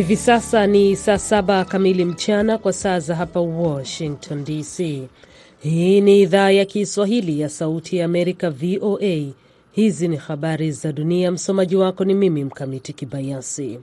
Hivi sasa ni saa saba kamili mchana kwa saa za hapa Washington DC. Hii ni idhaa ya Kiswahili ya Sauti ya Amerika, VOA. Hizi ni habari za dunia. Msomaji wako ni mimi Mkamiti Kibayasi.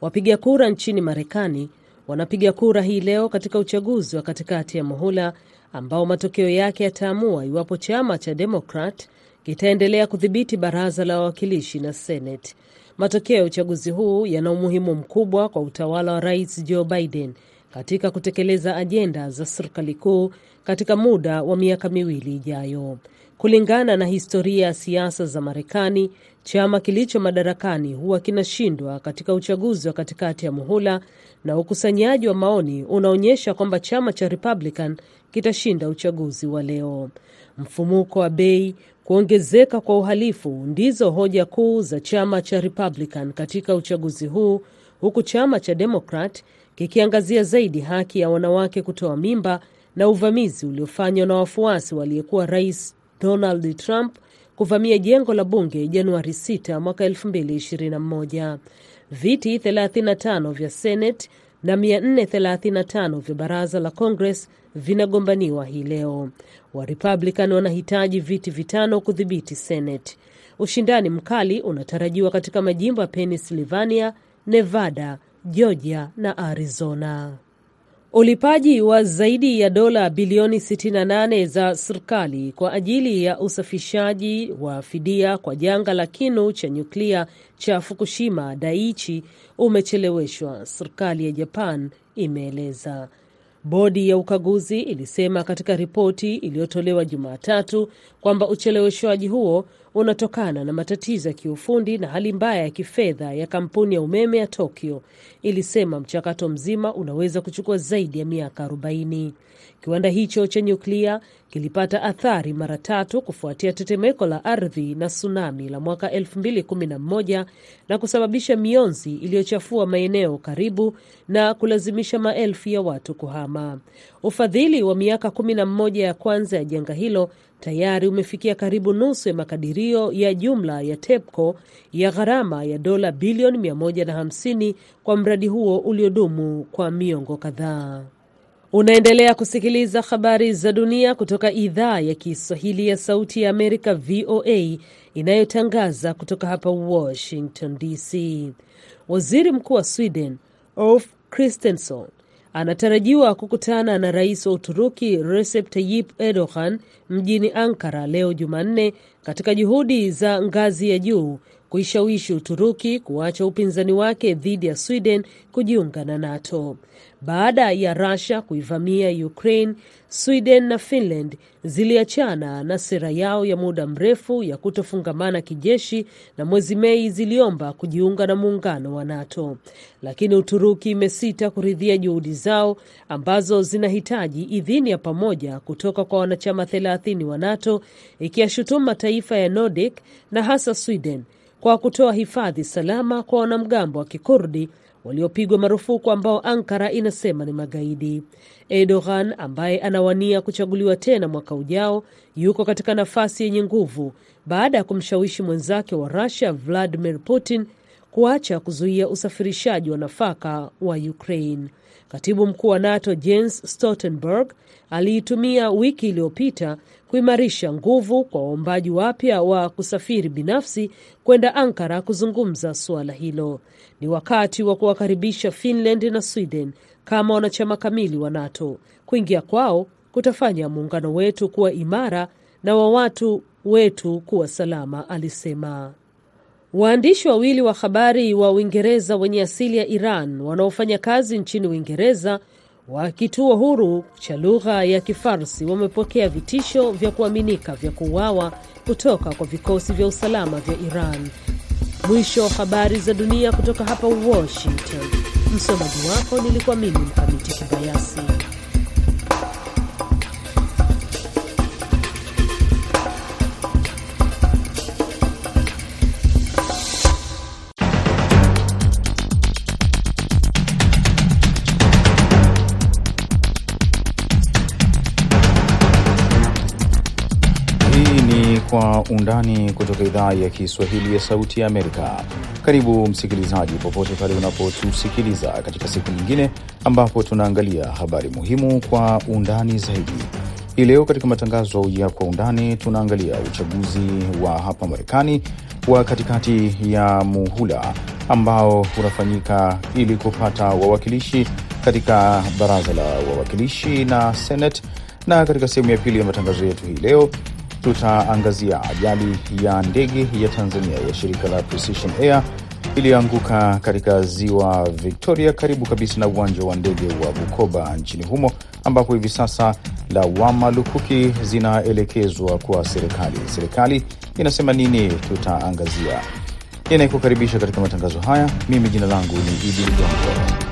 Wapiga kura nchini Marekani wanapiga kura hii leo katika uchaguzi wa katikati ya muhula ambao matokeo yake yataamua iwapo chama cha Demokrat kitaendelea kudhibiti baraza la wawakilishi na Senate. Matokeo ya uchaguzi huu yana umuhimu mkubwa kwa utawala wa Rais Joe Biden katika kutekeleza ajenda za serikali kuu katika muda wa miaka miwili ijayo. Kulingana na historia ya siasa za Marekani, chama kilicho madarakani huwa kinashindwa katika uchaguzi wa katikati ya muhula, na ukusanyaji wa maoni unaonyesha kwamba chama cha Republican kitashinda uchaguzi wa leo. Mfumuko wa bei, kuongezeka kwa uhalifu ndizo hoja kuu za chama cha Republican katika uchaguzi huu, huku chama cha Democrat kikiangazia zaidi haki ya wanawake kutoa mimba na uvamizi uliofanywa na wafuasi waliyekuwa rais Donald Trump kuvamia jengo la bunge Januari 6 mwaka 2021. Viti 35 vya Senate na 435 vya baraza la Congress vinagombaniwa hii leo. Warepublican wanahitaji viti vitano kudhibiti Senate. Ushindani mkali unatarajiwa katika majimbo ya Pennsylvania, Nevada, Georgia na Arizona. Ulipaji wa zaidi ya dola bilioni 68 za serikali kwa ajili ya usafishaji wa fidia kwa janga la kinu cha nyuklia cha Fukushima Daiichi umecheleweshwa, serikali ya Japan imeeleza. Bodi ya ukaguzi ilisema katika ripoti iliyotolewa Jumatatu kwamba ucheleweshwaji huo unatokana na matatizo ya kiufundi na hali mbaya ya kifedha ya kampuni ya umeme ya Tokyo. Ilisema mchakato mzima unaweza kuchukua zaidi ya miaka 40. Kiwanda hicho cha nyuklia kilipata athari mara tatu kufuatia tetemeko la ardhi na tsunami la mwaka 2011 na kusababisha mionzi iliyochafua maeneo karibu na kulazimisha maelfu ya watu kuhama. Ufadhili wa miaka 11 ya kwanza ya janga hilo tayari umefikia karibu nusu ya makadirio ya jumla ya TEPCO ya gharama ya dola bilioni 150 kwa mradi huo uliodumu kwa miongo kadhaa. Unaendelea kusikiliza habari za dunia kutoka idhaa ya Kiswahili ya Sauti ya Amerika, VOA, inayotangaza kutoka hapa Washington DC. Waziri Mkuu wa Sweden Ulf Kristersson anatarajiwa kukutana na rais wa Uturuki Recep Tayyip Erdogan mjini Ankara leo Jumanne, katika juhudi za ngazi ya juu kuishawishi Uturuki kuacha upinzani wake dhidi ya Sweden kujiunga na NATO. Baada ya Russia kuivamia Ukraine, Sweden na Finland ziliachana na sera yao ya muda mrefu ya kutofungamana kijeshi na mwezi Mei ziliomba kujiunga na muungano wa NATO, lakini Uturuki imesita kuridhia juhudi zao ambazo zinahitaji idhini ya pamoja kutoka kwa wanachama 30 wa NATO, ikiyashutumu mataifa ya Nordic na hasa Sweden kwa kutoa hifadhi salama kwa wanamgambo wa Kikurdi waliopigwa marufuku ambao Ankara inasema ni magaidi. Erdogan ambaye anawania kuchaguliwa tena mwaka ujao yuko katika nafasi yenye nguvu baada ya kumshawishi mwenzake wa Russia Vladimir Putin kuacha kuzuia usafirishaji wa nafaka wa Ukraine. Katibu mkuu wa NATO Jens Stoltenberg aliitumia wiki iliyopita kuimarisha nguvu kwa waombaji wapya wa kusafiri binafsi kwenda Ankara kuzungumza suala hilo. Ni wakati wa kuwakaribisha Finland na Sweden kama wanachama kamili wa NATO. Kuingia kwao kutafanya muungano wetu kuwa imara na wa watu wetu kuwa salama, alisema. Waandishi wawili wa habari wa Uingereza wenye asili ya Iran wanaofanya kazi nchini Uingereza wa kituo huru cha lugha ya Kifarsi wamepokea vitisho vya kuaminika vya kuuawa kutoka kwa vikosi vya usalama vya Iran. Mwisho wa habari za dunia kutoka hapa Washington. Msomaji wako nilikuwa mimi Mkamiti Kibayasi. Undani kutoka idhaa ya Kiswahili ya Sauti ya Amerika. Karibu msikilizaji, popote pale unapotusikiliza katika siku nyingine ambapo tunaangalia habari muhimu kwa undani zaidi. Hii leo katika matangazo ya Kwa Undani tunaangalia uchaguzi wa hapa Marekani wa katikati ya muhula ambao unafanyika ili kupata wawakilishi katika baraza la wawakilishi na Senate, na katika sehemu ya pili ya matangazo yetu hii leo tutaangazia ajali ya ndege ya Tanzania ya shirika la Precision Air iliyoanguka katika ziwa Victoria karibu kabisa na uwanja wa ndege wa Bukoba nchini humo, ambapo hivi sasa lawama lukuki zinaelekezwa kwa serikali. Serikali inasema nini? Tutaangazia. Ninayekukaribisha katika matangazo haya, mimi jina langu ni Idi Ligongo.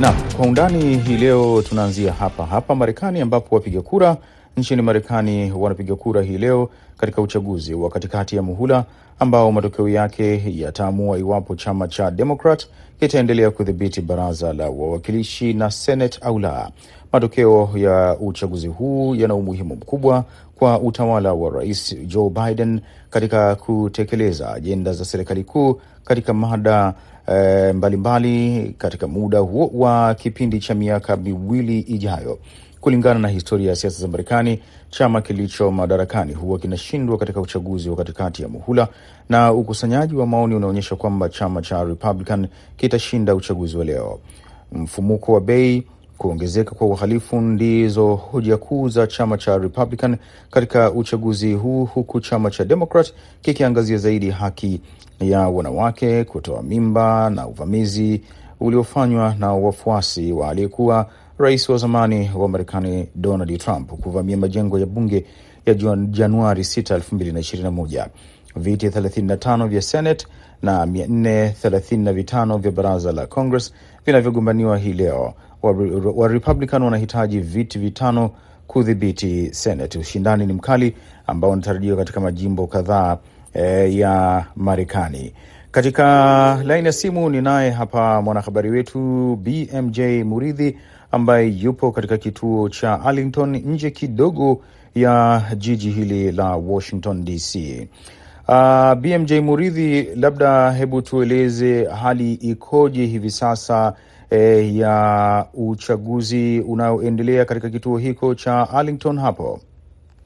Naam, kwa undani hii leo tunaanzia hapa hapa Marekani, ambapo wapiga kura nchini Marekani wanapiga kura hii leo katika uchaguzi wa katikati ya muhula ambao matokeo yake yataamua iwapo chama cha Demokrat kitaendelea kudhibiti baraza la wawakilishi na Senate au la. Matokeo ya uchaguzi huu yana umuhimu mkubwa kwa utawala wa Rais Joe Biden katika kutekeleza ajenda za serikali kuu katika mada E, mbalimbali katika muda huo wa kipindi cha miaka miwili ijayo. Kulingana na historia ya siasa za Marekani, chama kilicho madarakani huwa kinashindwa katika uchaguzi wa katikati ya muhula, na ukusanyaji wa maoni unaonyesha kwamba chama cha Republican kitashinda uchaguzi wa leo. Mfumuko wa bei, kuongezeka kwa uhalifu ndizo hoja kuu za chama cha Republican katika uchaguzi huu, huku chama cha Democrat kikiangazia zaidi haki ya wanawake, kutoa mimba na uvamizi uliofanywa na wafuasi wa aliyekuwa rais wa zamani wa Marekani Donald Trump kuvamia majengo ya bunge ya Januari 6, 2021. Viti 35 vya Senate na 435 vya baraza la Congress vinavyogombaniwa hii leo. Wa Republican wanahitaji viti vitano kudhibiti Senate. Ushindani ni mkali ambao unatarajiwa katika majimbo kadhaa E, ya Marekani. Katika laini ya simu ni naye hapa mwanahabari wetu BMJ Muridhi ambaye yupo katika kituo cha Arlington nje kidogo ya jiji hili la Washington DC. Uh, BMJ Muridhi, labda hebu tueleze hali ikoje hivi sasa eh, ya uchaguzi unaoendelea katika kituo hiko cha Arlington hapo?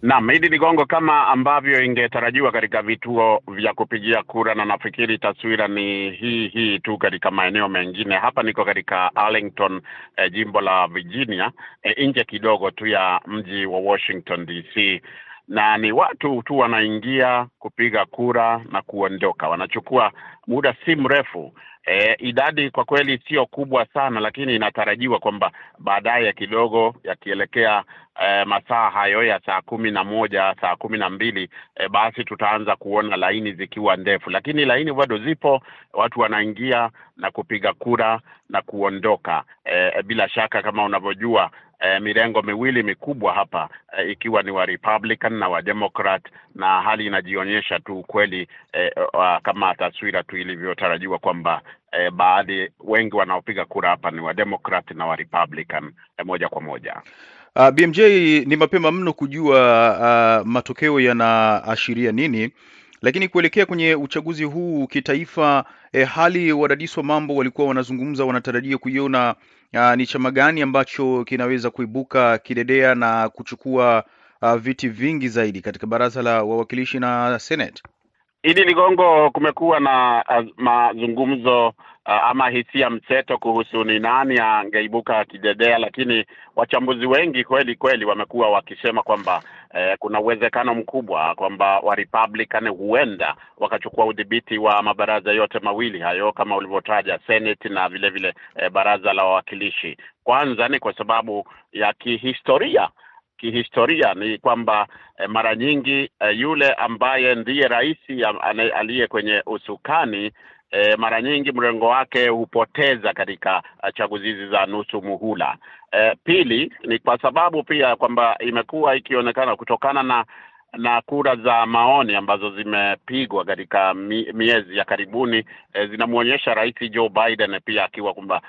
Naam, Idi Ligongo, kama ambavyo ingetarajiwa katika vituo vya kupigia kura, na nafikiri taswira ni hii hii tu katika maeneo mengine. Hapa niko katika Arlington, eh, jimbo la Virginia, eh, nje kidogo tu ya mji wa Washington DC, na ni watu tu wanaingia kupiga kura na kuondoka, wanachukua muda si mrefu. E, idadi kwa kweli sio kubwa sana, lakini inatarajiwa kwamba baadaye kidogo yakielekea e, masaa hayo ya saa kumi na moja saa kumi na mbili e, basi tutaanza kuona laini zikiwa ndefu, lakini laini bado zipo, watu wanaingia na kupiga kura na kuondoka. E, bila shaka kama unavyojua E, mirengo miwili mikubwa hapa eh, ikiwa ni wa Republican na wa Democrat, na hali inajionyesha tu kweli eh, uh, kama taswira tu ilivyotarajiwa kwamba eh, baadhi wengi wanaopiga kura hapa ni wa Democrat na wa Republican eh, moja kwa moja. Uh, BMJ, ni mapema mno kujua uh, matokeo yanaashiria nini, lakini kuelekea kwenye uchaguzi huu kitaifa, eh, hali wadadisi wa mambo walikuwa wanazungumza, wanatarajia kuiona Uh, ni chama gani ambacho kinaweza kuibuka kidedea na kuchukua uh, viti vingi zaidi katika baraza la wawakilishi na Senate? Idi Ligongo, kumekuwa na mazungumzo ama hisia mseto kuhusu ni nani angeibuka kidedea, lakini wachambuzi wengi kweli kweli wamekuwa wakisema kwamba eh, kuna uwezekano mkubwa kwamba wa Republican huenda wakachukua udhibiti wa mabaraza yote mawili hayo kama ulivyotaja Senate na vile vile eh, baraza la wawakilishi. Kwanza ni kwa sababu ya kihistoria kihistoria ni kwamba eh, mara nyingi eh, yule ambaye ndiye rais aliye kwenye usukani eh, mara nyingi mrengo wake hupoteza katika chaguzi hizi za nusu muhula. Eh, pili ni kwa sababu pia kwamba imekuwa ikionekana kutokana na na kura za maoni ambazo zimepigwa katika miezi ya karibuni e, zinamwonyesha Rais Joe Biden pia akiwa kwamba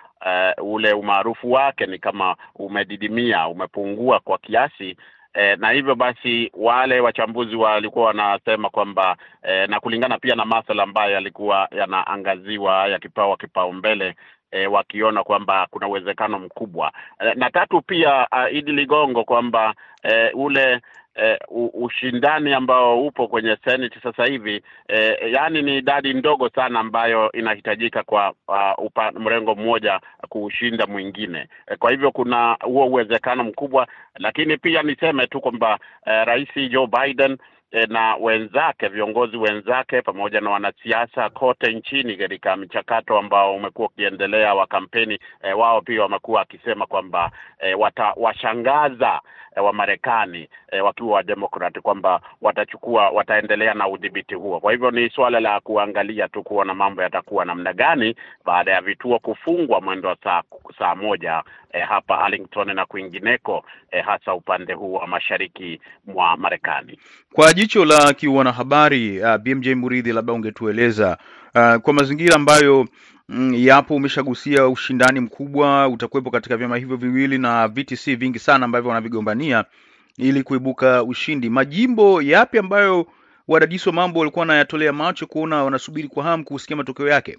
uh, ule umaarufu wake ni kama umedidimia, umepungua kwa kiasi e, na hivyo basi wale wachambuzi walikuwa wanasema kwamba e, na kulingana pia na masuala ambayo yalikuwa yanaangaziwa yakipewa kipaumbele e, wakiona kwamba kuna uwezekano mkubwa. E, na tatu pia uh, Idi Ligongo kwamba e, ule E, ushindani ambao upo kwenye Senate sasa hivi eh, yaani ni idadi ndogo sana ambayo inahitajika kwa uh, upa, mrengo mmoja kuushinda mwingine. Eh, kwa hivyo kuna huo uwezekano mkubwa, lakini pia niseme tu kwamba eh, Rais Joe Biden e, na wenzake viongozi wenzake pamoja na wanasiasa kote nchini katika mchakato ambao umekuwa ukiendelea wa kampeni e, wao pia wamekuwa wakisema kwamba e, watawashangaza e, wa Marekani eh, wakiwa wa Democrat kwamba watachukua wataendelea na udhibiti huo. Kwa hivyo ni suala la kuangalia tu kuona mambo yatakuwa namna gani baada ya vituo kufungwa mwendo wa saa saa moja eh, hapa Arlington na kwingineko eh, hasa upande huu wa mashariki mwa Marekani. Kwa jicho la kiwanahabari uh, BMJ Muridhi, labda ungetueleza uh, kwa mazingira ambayo mm, yapo, umeshagusia ushindani mkubwa utakuwepo katika vyama hivyo viwili na viti si vingi sana ambavyo wanavigombania ili kuibuka ushindi. Majimbo yapi ambayo wadadisi wa mambo walikuwa wanayatolea macho kuona wanasubiri kwa hamu kusikia matokeo yake?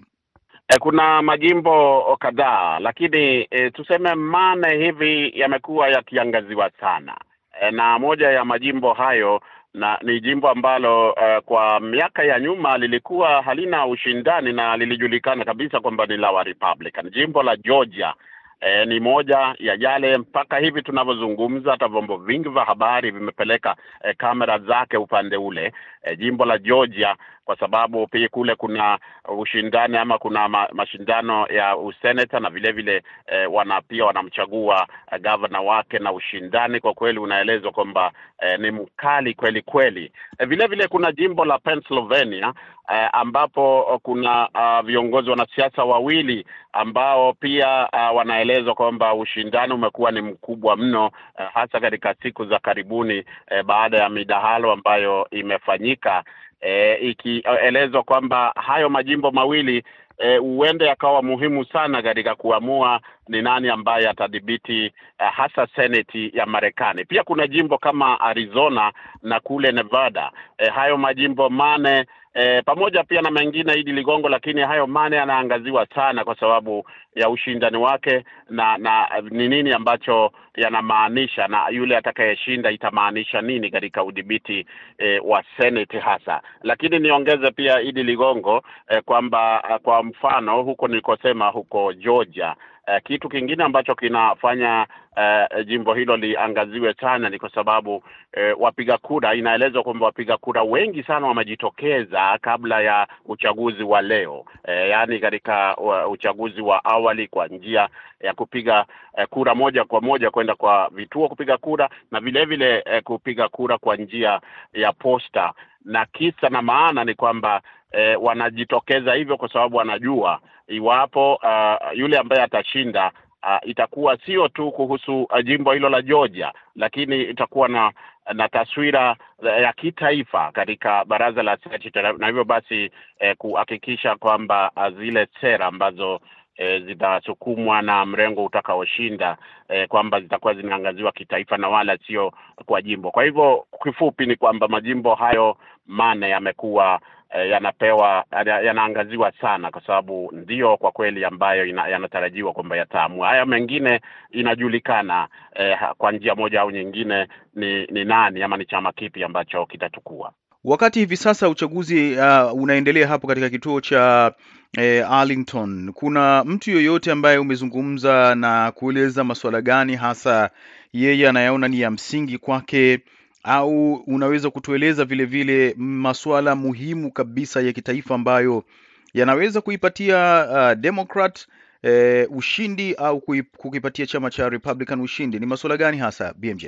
E, kuna majimbo kadhaa lakini e, tuseme mane hivi yamekuwa yakiangaziwa sana e, na moja ya majimbo hayo na ni jimbo ambalo uh, kwa miaka ya nyuma lilikuwa halina ushindani na lilijulikana kabisa kwamba ni la wa Republican. Jimbo la Georgia eh, ni moja ya yale mpaka hivi tunavyozungumza, hata vyombo vingi vya habari vimepeleka eh, kamera zake upande ule eh, jimbo la Georgia kwa sababu pia kule kuna ushindani ama kuna ma, mashindano ya useneta na vile vile eh, wana pia wanamchagua eh, gavana wake, na ushindani kwa kweli unaelezwa kwamba eh, ni mkali kweli kweli. Eh, vile vile kuna jimbo la Pennsylvania eh, ambapo kuna uh, viongozi wanasiasa wawili ambao pia uh, wanaelezwa kwamba ushindani umekuwa ni mkubwa mno uh, hasa katika siku za karibuni eh, baada ya midahalo ambayo imefanyika E, ikielezwa kwamba hayo majimbo mawili e, yakawa muhimu sana katika kuamua ni nani ambaye atadhibiti uh, hasa seneti ya Marekani. Pia kuna jimbo kama Arizona na kule Nevada. E, hayo majimbo mane e, pamoja pia na mengine Idi Ligongo, lakini hayo mane yanaangaziwa sana kwa sababu ya ushindani wake na na ni nini ambacho yanamaanisha na yule atakayeshinda itamaanisha nini katika udhibiti e, wa seneti hasa. Lakini niongeze pia Idi Ligongo e, kwamba kwa mfano huko nilikosema huko Georgia Uh, kitu kingine ambacho kinafanya uh, jimbo hilo liangaziwe sana ni kwa sababu uh, wapiga kura, inaelezwa kwamba wapiga kura wengi sana wamejitokeza kabla ya uchaguzi wa leo. Uh, yaani katika uchaguzi wa awali kwa njia ya kupiga uh, kura moja kwa moja kwenda kwa vituo kupiga kura na vilevile vile uh, kupiga kura kwa njia ya posta, na kisa na maana ni kwamba uh, wanajitokeza hivyo kwa sababu wanajua iwapo uh, yule ambaye atashinda uh, itakuwa sio tu kuhusu uh, jimbo hilo la Georgia, lakini itakuwa na na taswira ya kitaifa katika baraza la Senate, na hivyo basi eh, kuhakikisha kwamba zile sera ambazo eh, zitasukumwa na mrengo utakaoshinda e, kwamba zitakuwa zimeangaziwa kitaifa na wala sio kwa jimbo. Kwa hivyo kifupi ni kwamba majimbo hayo mane yamekuwa yanapewa yanaangaziwa sana kwa sababu ndio kwa kweli ambayo ina, yanatarajiwa kwamba yataamua. Haya mengine inajulikana e, kwa njia moja au nyingine ni, ni nani ama ni chama kipi ambacho kitachukua. Wakati hivi sasa uchaguzi uh, unaendelea hapo katika kituo cha eh, Arlington, kuna mtu yoyote ambaye umezungumza na kueleza masuala gani hasa yeye anayaona ni ya msingi kwake au unaweza kutueleza vile vile masuala muhimu kabisa ya kitaifa ambayo yanaweza kuipatia uh, Democrat eh, ushindi au kukipatia chama cha Republican ushindi? Ni masuala gani hasa BMJ?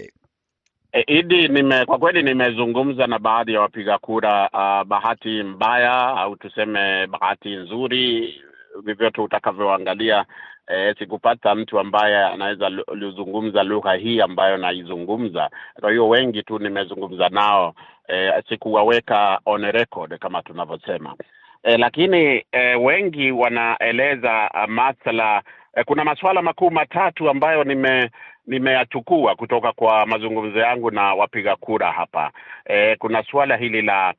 E, Idi, nime kwa kweli nimezungumza na baadhi ya wapiga kura uh, bahati mbaya au tuseme bahati nzuri vyovyote utakavyoangalia E, sikupata mtu ambaye anaweza luzungumza lugha hii ambayo naizungumza. Kwa hiyo wengi tu nimezungumza nao e, sikuwaweka on record kama tunavyosema. E, lakini e, wengi wanaeleza masala e, kuna masuala makuu matatu ambayo nime nimeyachukua kutoka kwa mazungumzo yangu na wapiga kura hapa. E, kuna suala hili la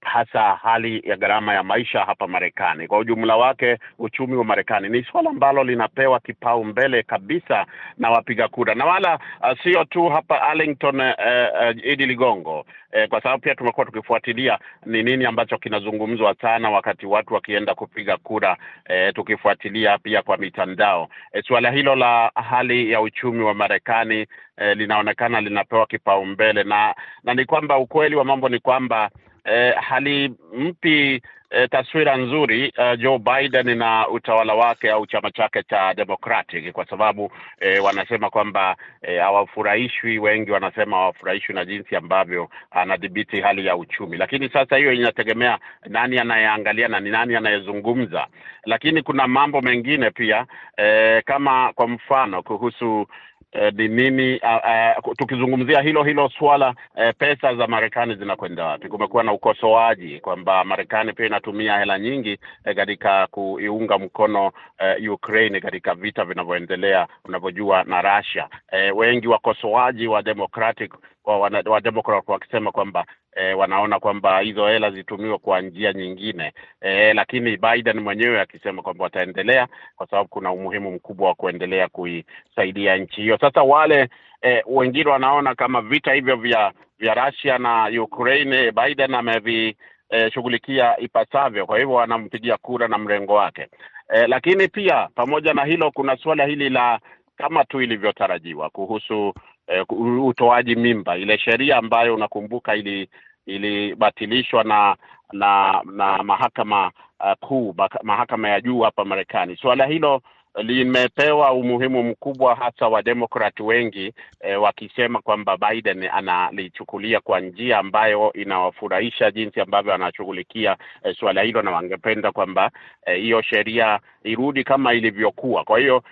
hasa hali ya gharama ya maisha hapa Marekani. Kwa ujumla wake, uchumi wa Marekani ni suala ambalo linapewa kipaumbele kabisa na wapiga kura, na wala uh, sio tu hapa Arlington uh, uh, Idi Ligongo uh, kwa sababu pia tumekuwa tukifuatilia ni nini ambacho kinazungumzwa sana wakati watu wakienda kupiga kura uh, tukifuatilia pia kwa mitandao uh, suala hilo la hali ya uchumi wa Marekani uh, linaonekana linapewa kipaumbele na, na ni kwamba ukweli wa mambo ni kwamba Eh, halimpi eh, taswira nzuri eh, Joe Biden na utawala wake au chama chake cha Democratic kwa sababu eh, wanasema kwamba hawafurahishwi eh, wengi wanasema hawafurahishwi na jinsi ambavyo anadhibiti hali ya uchumi, lakini sasa hiyo inategemea nani anayeangalia na ni nani anayezungumza, lakini kuna mambo mengine pia eh, kama kwa mfano kuhusu ni uh, nini uh, uh, tukizungumzia hilo hilo swala uh, pesa za Marekani zinakwenda wapi? Kumekuwa na ukosoaji kwamba Marekani pia inatumia hela nyingi katika uh, kuiunga mkono uh, Ukraine katika vita vinavyoendelea unavyojua na Russia. Uh, wengi wakosoaji wa Democratic wa, wa wakisema kwamba eh, wanaona kwamba hizo hela zitumiwe kwa njia nyingine eh, lakini Biden mwenyewe akisema kwamba wataendelea kwa sababu kuna umuhimu mkubwa wa kuendelea kuisaidia nchi hiyo. Sasa wale eh, wengine wanaona kama vita hivyo vya vya Russia na Ukraine Biden amevishughulikia eh, ipasavyo, kwa hivyo wanampigia kura na mrengo wake eh, lakini pia pamoja na hilo kuna suala hili la kama tu ilivyotarajiwa kuhusu Uh, utoaji mimba, ile sheria ambayo unakumbuka ili ilibatilishwa na na na mahakama uh, kuu mahakama ya juu hapa Marekani. Suala hilo limepewa umuhimu mkubwa hasa wa Demokrat wengi eh, wakisema kwamba Biden analichukulia kwa njia ambayo inawafurahisha jinsi ambavyo anashughulikia eh, suala hilo, na wangependa kwamba hiyo eh, sheria irudi kama ilivyokuwa. Kwa hiyo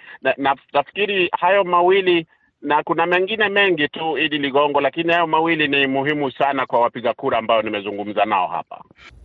nafikiri na, hayo mawili na kuna mengine mengi tu Idi Ligongo, lakini hayo mawili ni muhimu sana kwa wapiga kura ambao nimezungumza nao hapa.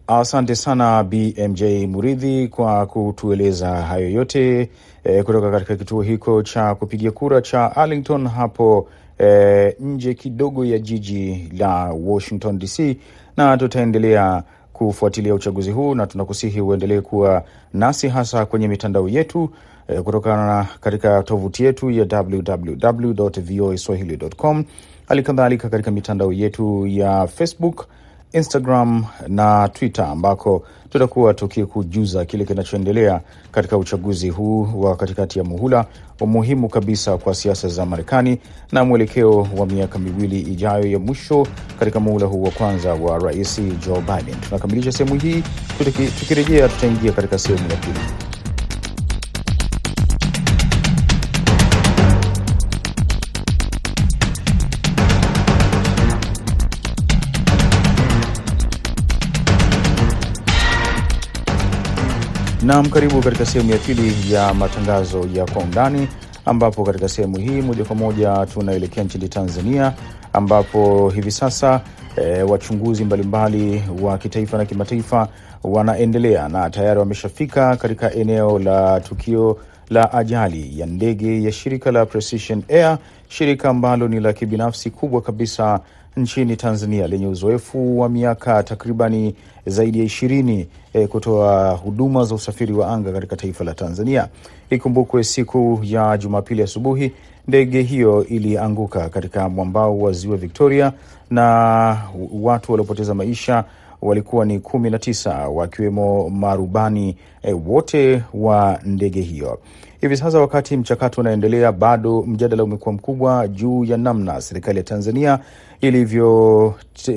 Asante sana BMJ Muridhi kwa kutueleza hayo yote e, kutoka katika kituo hiko cha kupigia kura cha Arlington hapo e, nje kidogo ya jiji la Washington DC, na tutaendelea kufuatilia uchaguzi huu na tunakusihi uendelee kuwa nasi hasa kwenye mitandao yetu e, kutokana na katika tovuti yetu ya www.voaswahili.com, hali kadhalika katika mitandao yetu ya Facebook, Instagram na Twitter ambako tutakuwa tukikujuza kile kinachoendelea katika uchaguzi huu wa katikati ya muhula umuhimu kabisa kwa siasa za Marekani na mwelekeo wa miaka miwili ijayo ya mwisho katika muhula huu wa kwanza wa Rais Joe Biden. Tunakamilisha sehemu hii, tukirejea tutaingia katika sehemu ya pili. Naam, karibu katika sehemu ya pili ya matangazo ya kwa undani, ambapo katika sehemu hii moja kwa moja tunaelekea nchini Tanzania, ambapo hivi sasa e, wachunguzi mbalimbali wa kitaifa na kimataifa wanaendelea na tayari wameshafika katika eneo la tukio la ajali ya ndege ya shirika la Precision Air, shirika ambalo ni la kibinafsi kubwa kabisa nchini Tanzania lenye uzoefu wa miaka takribani zaidi ya ishirini e, kutoa huduma za usafiri wa anga katika taifa la Tanzania. Ikumbukwe siku ya Jumapili asubuhi ndege hiyo ilianguka katika mwambao wa ziwa Victoria na watu waliopoteza maisha walikuwa ni kumi na tisa wakiwemo marubani e, wote wa ndege hiyo. Hivi sasa wakati mchakato unaendelea, bado mjadala umekuwa mkubwa juu ya namna serikali ya Tanzania ilivyoshughulikia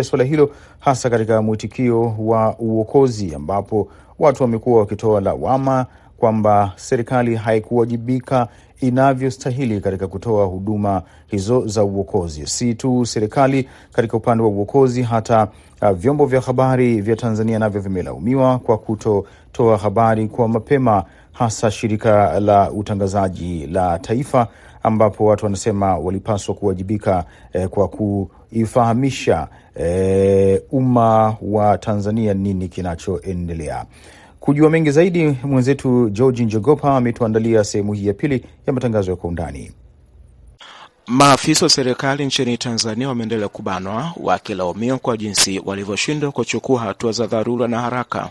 ilivyo suala hilo, hasa katika mwitikio wa uokozi, ambapo watu wamekuwa wakitoa lawama kwamba serikali haikuwajibika inavyostahili katika kutoa huduma hizo za uokozi. Si tu serikali katika upande wa uokozi, hata uh, vyombo vya habari vya Tanzania navyo vimelaumiwa kwa kutotoa habari kwa mapema hasa shirika la utangazaji la taifa, ambapo watu wanasema walipaswa kuwajibika eh, kwa kuifahamisha eh, umma wa Tanzania nini kinachoendelea. Kujua mengi zaidi, mwenzetu Georgi Njogopa ametuandalia sehemu hii ya pili ya matangazo ya kwa undani. Maafisa wa serikali nchini Tanzania wameendelea kubanwa wakilaumiwa kwa jinsi walivyoshindwa kuchukua hatua za dharura na haraka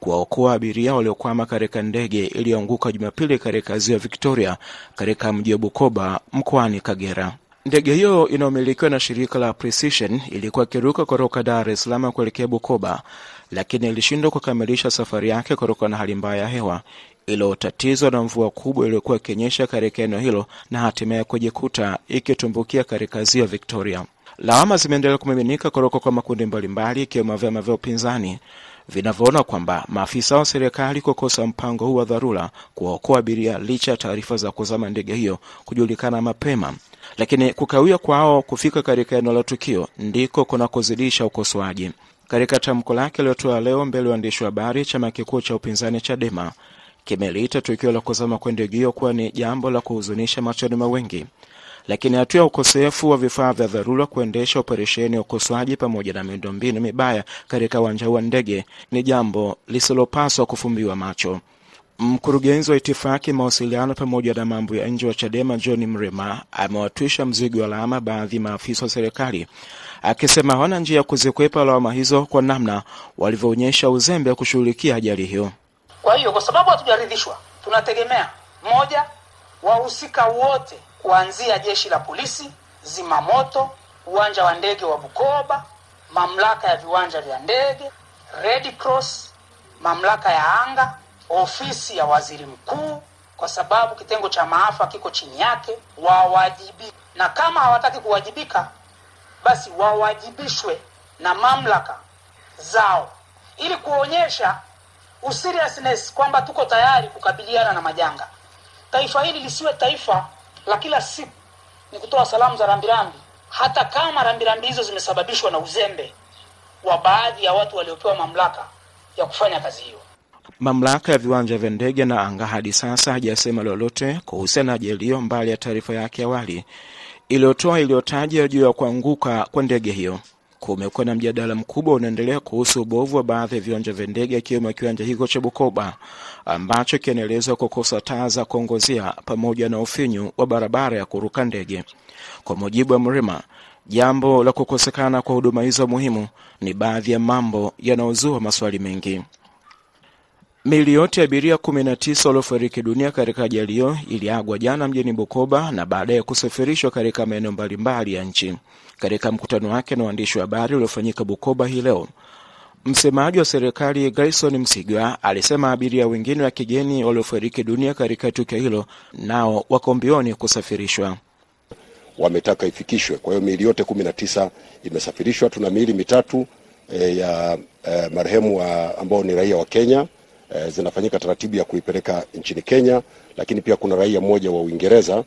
kuwaokoa abiria waliokwama katika ndege iliyoanguka Jumapili katika ziwa Victoria katika mji wa Bukoba mkoani Kagera. Ndege hiyo inayomilikiwa na shirika la Precision ilikuwa ikiruka kutoka Dar es Salaam kuelekea Bukoba, lakini ilishindwa kukamilisha safari yake kutokana na hali mbaya ya hewa iliyotatizwa na mvua kubwa iliyokuwa ikinyesha katika eneo hilo na hatimaye kujikuta ikitumbukia katika ziwa Victoria. Lawama zimeendelea kumiminika kutoka kwa makundi mbalimbali ikiwemo vyama vya upinzani vinavyoona kwamba maafisa wa serikali kukosa mpango huu wa dharura kuwaokoa abiria licha ya taarifa za kuzama ndege hiyo kujulikana mapema, lakini kukawia kwao kufika katika eneo la tukio ndiko kunakozidisha ukosoaji. Katika tamko lake aliotoa leo mbele ya waandishi wa habari, chama kikuu cha upinzani Chadema kimeliita tukio la kuzama kwa ndege hiyo kuwa ni jambo la kuhuzunisha machoni mwa lakini hatua ya ukosefu wa vifaa vya dharura kuendesha operesheni ya ukosoaji pamoja na miundombinu mibaya katika uwanja wa ndege ni jambo lisilopaswa kufumbiwa macho. Mkurugenzi wa itifaki mawasiliano pamoja na mambo ya nje wa Chadema John Mrema amewatwisha mzigo wa lawama baadhi ya maafisa wa serikali akisema hawana njia ya kuzikwepa lawama hizo kwa namna walivyoonyesha uzembe kushughulikia ajali hiyo. Kwa hiyo kwa sababu hatujaridhishwa, tunategemea moja, wahusika wote kuanzia jeshi la polisi, zimamoto, uwanja wa ndege wa Bukoba, mamlaka ya viwanja vya ndege, Red Cross, mamlaka ya anga, ofisi ya waziri mkuu, kwa sababu kitengo cha maafa kiko chini yake, wawajibike, na kama hawataki kuwajibika, basi wawajibishwe na mamlaka zao ili kuonyesha useriousness kwamba tuko tayari kukabiliana na majanga. Taifa hili lisiwe taifa la kila siku ni kutoa salamu za rambirambi, hata kama rambirambi hizo zimesababishwa na uzembe wa baadhi ya watu waliopewa mamlaka ya kufanya kazi hiyo. Mamlaka ya viwanja vya ndege na anga hadi sasa hajasema lolote kuhusiana na ajali hiyo, mbali ya taarifa yake awali iliyotoa iliyotaja juu ya kuanguka kwa ndege hiyo. Kumekuwa na mjadala mkubwa unaendelea kuhusu ubovu wa baadhi ya viwanja vya ndege akiwemo kiwanja hicho cha Bukoba ambacho kinaelezwa kukosa taa za kuongozia pamoja na ufinyu wa barabara ya kuruka ndege. Kwa mujibu wa Mrima, jambo la kukosekana kwa huduma hizo muhimu ni baadhi ya mambo yanayozua maswali mengi. Mili yote ya abiria 19 waliofariki dunia katika ajali hiyo iliagwa jana mjini Bukoba na baadaye kusafirishwa katika maeneo mbalimbali ya nchi. Katika mkutano wake na waandishi wa habari uliofanyika Bukoba hii leo, msemaji wa serikali Grayson Msigwa alisema abiria wengine wa kigeni waliofariki dunia katika tukio hilo nao wako mbioni kusafirishwa. Wametaka ifikishwe. Kwa hiyo miili yote kumi na tisa imesafirishwa. Tuna miili mitatu e, ya e, marehemu ambao ni raia wa Kenya e, zinafanyika taratibu ya kuipeleka nchini Kenya, lakini pia kuna raia mmoja wa Uingereza.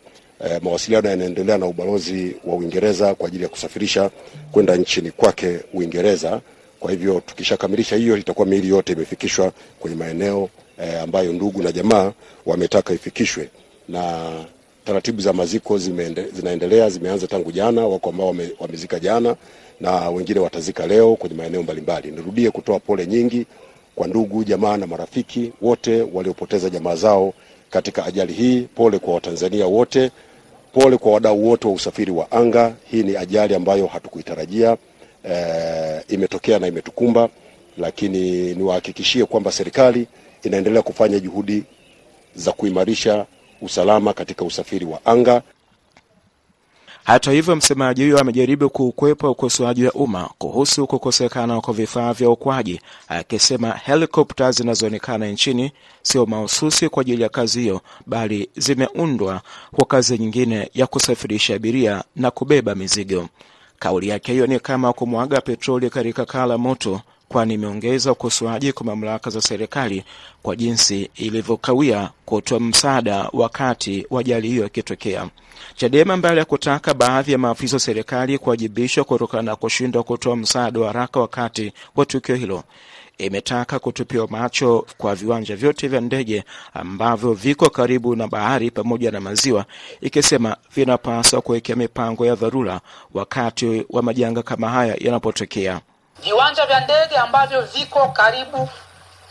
E, mawasiliano yanaendelea na ubalozi wa Uingereza kwa ajili ya kusafirisha kwenda nchini kwake Uingereza. Kwa hivyo tukishakamilisha hiyo, itakuwa miili yote imefikishwa kwenye maeneo e, ambayo ndugu na jamaa wametaka ifikishwe, na taratibu za maziko zimeende, zinaendelea zimeanza tangu jana. Wako ambao wame, wamezika jana na wengine watazika leo kwenye maeneo mbalimbali. Nirudie kutoa pole nyingi kwa ndugu jamaa na marafiki wote waliopoteza jamaa zao katika ajali hii. Pole kwa Watanzania wote, pole kwa wadau wote wa usafiri wa anga. Hii ni ajali ambayo hatukuitarajia, e, imetokea na imetukumba, lakini niwahakikishie kwamba serikali inaendelea kufanya juhudi za kuimarisha usalama katika usafiri wa anga. Hata hivyo, msemaji huyo amejaribu kuukwepa ukosoaji wa umma kuhusu kukosekana kwa vifaa vya uokoaji, akisema helikopta zinazoonekana nchini sio mahususi kwa ajili ya kazi hiyo, bali zimeundwa kwa kazi nyingine ya kusafirisha abiria na kubeba mizigo. Kauli yake hiyo ni kama kumwaga petroli katika kaa moto, kwani imeongeza ukosoaji kwa mamlaka za serikali kwa jinsi ilivyokawia kutoa msaada wakati wa ajali hiyo ikitokea. Chadema mbali ya kutaka baadhi ya maafisa wa serikali kuwajibishwa kutokana na kushindwa kutoa msaada wa haraka wakati wa tukio hilo, imetaka kutupiwa macho kwa viwanja vyote vya ndege ambavyo viko karibu na bahari pamoja na maziwa, ikisema vinapaswa kuwekea mipango ya dharura wakati wa majanga kama haya yanapotokea. Viwanja vya ndege ambavyo viko karibu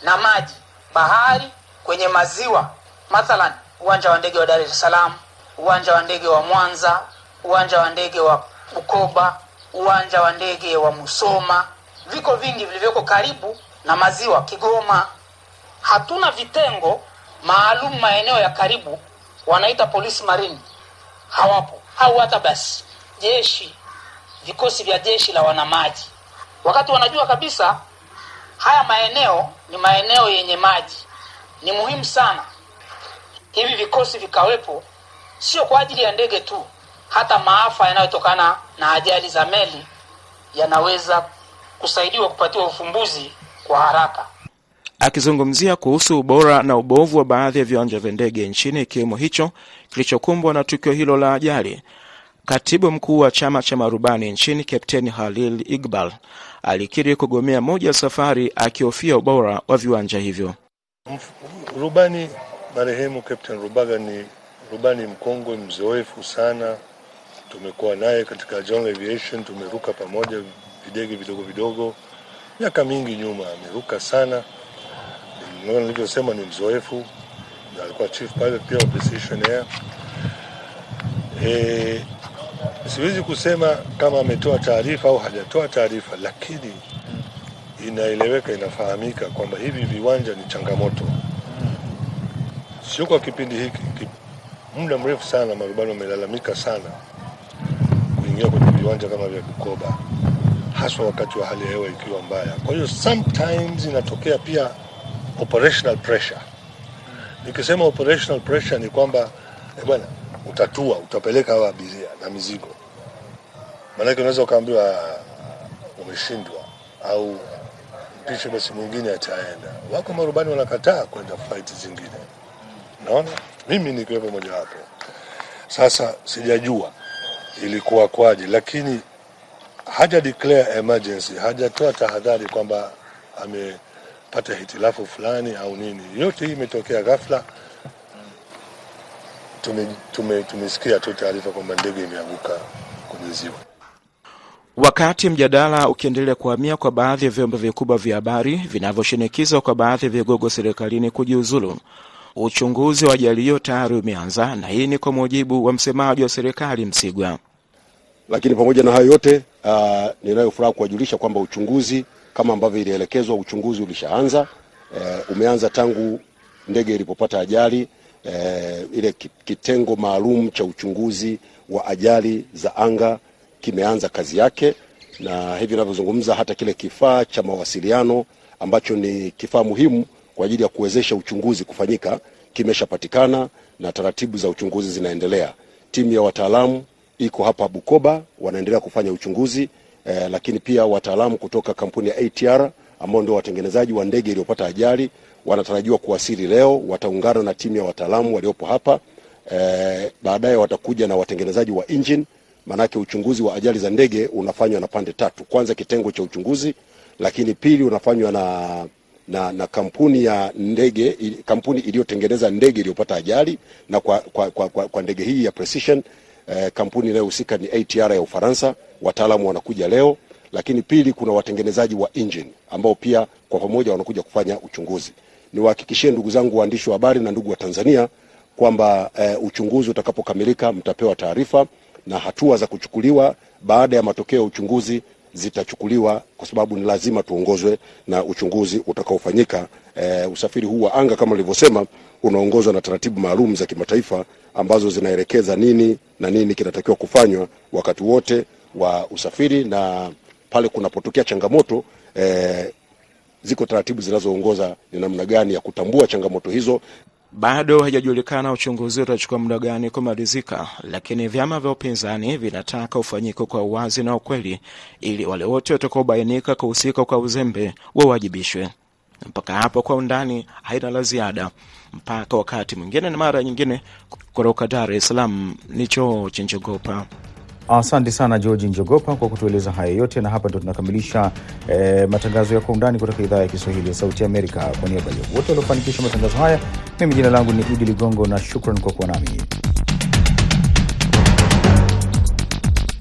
na maji, bahari, kwenye maziwa, mathalan uwanja wa ndege wa Dar es Salaam, uwanja wa ndege wa Mwanza, uwanja wa ndege wa Bukoba, uwanja wa ndege wa Musoma, viko vingi vilivyoko karibu na maziwa, Kigoma. Hatuna vitengo maalum maeneo ya karibu, wanaita polisi marini, hawapo. Au hata basi. Jeshi, vikosi vya jeshi la wanamaji, wakati wanajua kabisa haya maeneo ni maeneo yenye maji. Ni muhimu sana hivi vikosi vikawepo, sio kwa ajili ya ndege tu, hata maafa yanayotokana na ajali za meli yanaweza kusaidiwa kupatiwa ufumbuzi kwa haraka. Akizungumzia kuhusu ubora na ubovu wa baadhi ya viwanja vya ndege nchini ikiwemo hicho kilichokumbwa na tukio hilo la ajali, katibu mkuu wa chama cha marubani nchini Kapteni Halil Iqbal alikiri kugomea moja ya safari akihofia ubora wa viwanja hivyo. Rubani marehemu Captain Rubaga ni rubani mkongwe mzoefu sana. Tumekuwa naye katika General Aviation, tumeruka pamoja videge vidogo vidogo miaka mingi nyuma, ameruka sana. Nilivyosema ni mzoefu, alikuwa chief pilot pia Precision Air. E, siwezi kusema kama ametoa taarifa au hajatoa taarifa, lakini inaeleweka, inafahamika kwamba hivi viwanja ni changamoto, sio kwa kipindi hiki muda mrefu sana marubani wamelalamika sana kuingia kwenye viwanja kama vya Bukoba, haswa wakati wa hali ya hewa ikiwa mbaya. Kwa hiyo sometimes inatokea pia operational pressure. Nikisema operational pressure ni kwamba eh, bwana utatua, utapeleka hawa abiria na mizigo, maanake unaweza ukaambiwa umeshindwa au mpishe basi mwingine ataenda. Wako marubani wanakataa kwenda fight zingine, naona mimi nikiwepo mojawapo. Sasa sijajua ilikuwa kwaje, lakini haja declare emergency, hajatoa tahadhari kwamba amepata hitilafu fulani au nini. Yote hii imetokea ghafla. Tumesikia tume, tume tu taarifa kwamba ndege imeanguka kwenye ziwa. Wakati mjadala ukiendelea kuhamia kwa baadhi ya vyombo vikubwa vya habari vinavyoshinikizwa kwa baadhi ya vigogo serikalini kujiuzulu, uchunguzi wa ajali hiyo tayari umeanza, na hii ni kwa mujibu wa msemaji wa serikali Msigwa. Lakini pamoja na hayo yote uh, ninayo furaha kuwajulisha kwamba uchunguzi kama ambavyo ilielekezwa, uchunguzi ulishaanza. Uh, umeanza tangu ndege ilipopata ajali. Uh, ile kitengo maalum cha uchunguzi wa ajali za anga kimeanza kazi yake, na hivi ninavyozungumza hata kile kifaa cha mawasiliano ambacho ni kifaa muhimu kwa ajili ya kuwezesha uchunguzi kufanyika kimeshapatikana na taratibu za uchunguzi zinaendelea. Timu ya wataalamu iko hapa Bukoba wanaendelea kufanya uchunguzi eh, lakini pia wataalamu kutoka kampuni ya ATR ambao ndio watengenezaji wa ndege iliyopata ajali wanatarajiwa kuwasili leo, wataungana na timu ya wataalamu waliopo hapa eh, baadaye watakuja na watengenezaji wa engine. Maanake uchunguzi wa ajali za ndege unafanywa na pande tatu, kwanza kitengo cha uchunguzi, lakini pili unafanywa na na, na kampuni ya ndege kampuni iliyotengeneza ndege iliyopata ajali na kwa, kwa, kwa, kwa, ndege hii ya Precision eh, kampuni inayohusika ni ATR ya Ufaransa. Wataalamu wanakuja leo, lakini pili kuna watengenezaji wa engine ambao pia kwa pamoja wanakuja kufanya uchunguzi. Niwahakikishie ndugu zangu waandishi wa habari na ndugu wa Tanzania kwamba eh, uchunguzi utakapokamilika mtapewa taarifa na hatua za kuchukuliwa baada ya matokeo ya uchunguzi zitachukuliwa kwa sababu ni lazima tuongozwe na uchunguzi utakaofanyika. E, usafiri huu wa anga kama nilivyosema unaongozwa na taratibu maalum za kimataifa ambazo zinaelekeza nini na nini kinatakiwa kufanywa wakati wote wa usafiri, na pale kunapotokea changamoto e, ziko taratibu zinazoongoza ni namna gani ya kutambua changamoto hizo. Bado haijajulikana uchunguzi utachukua muda gani kumalizika, lakini vyama vya upinzani vinataka ufanyike kwa uwazi na ukweli, ili wale wote watakaobainika kuhusika kwa uzembe wawajibishwe. Mpaka hapo kwa undani haina la ziada, mpaka wakati mwingine na mara nyingine. Kutoka Dar es Salaam ni Choo Chenjogopa. Asante sana Georgi Njogopa kwa kutueleza haya yote, na hapa ndo tunakamilisha eh, matangazo ya Kwa Undani kutoka idhaa ya Kiswahili ya Sauti Amerika. Kwa niaba ya wote waliofanikisha matangazo haya, mimi jina langu ni Idi Ligongo na shukran kwa kuwa nami.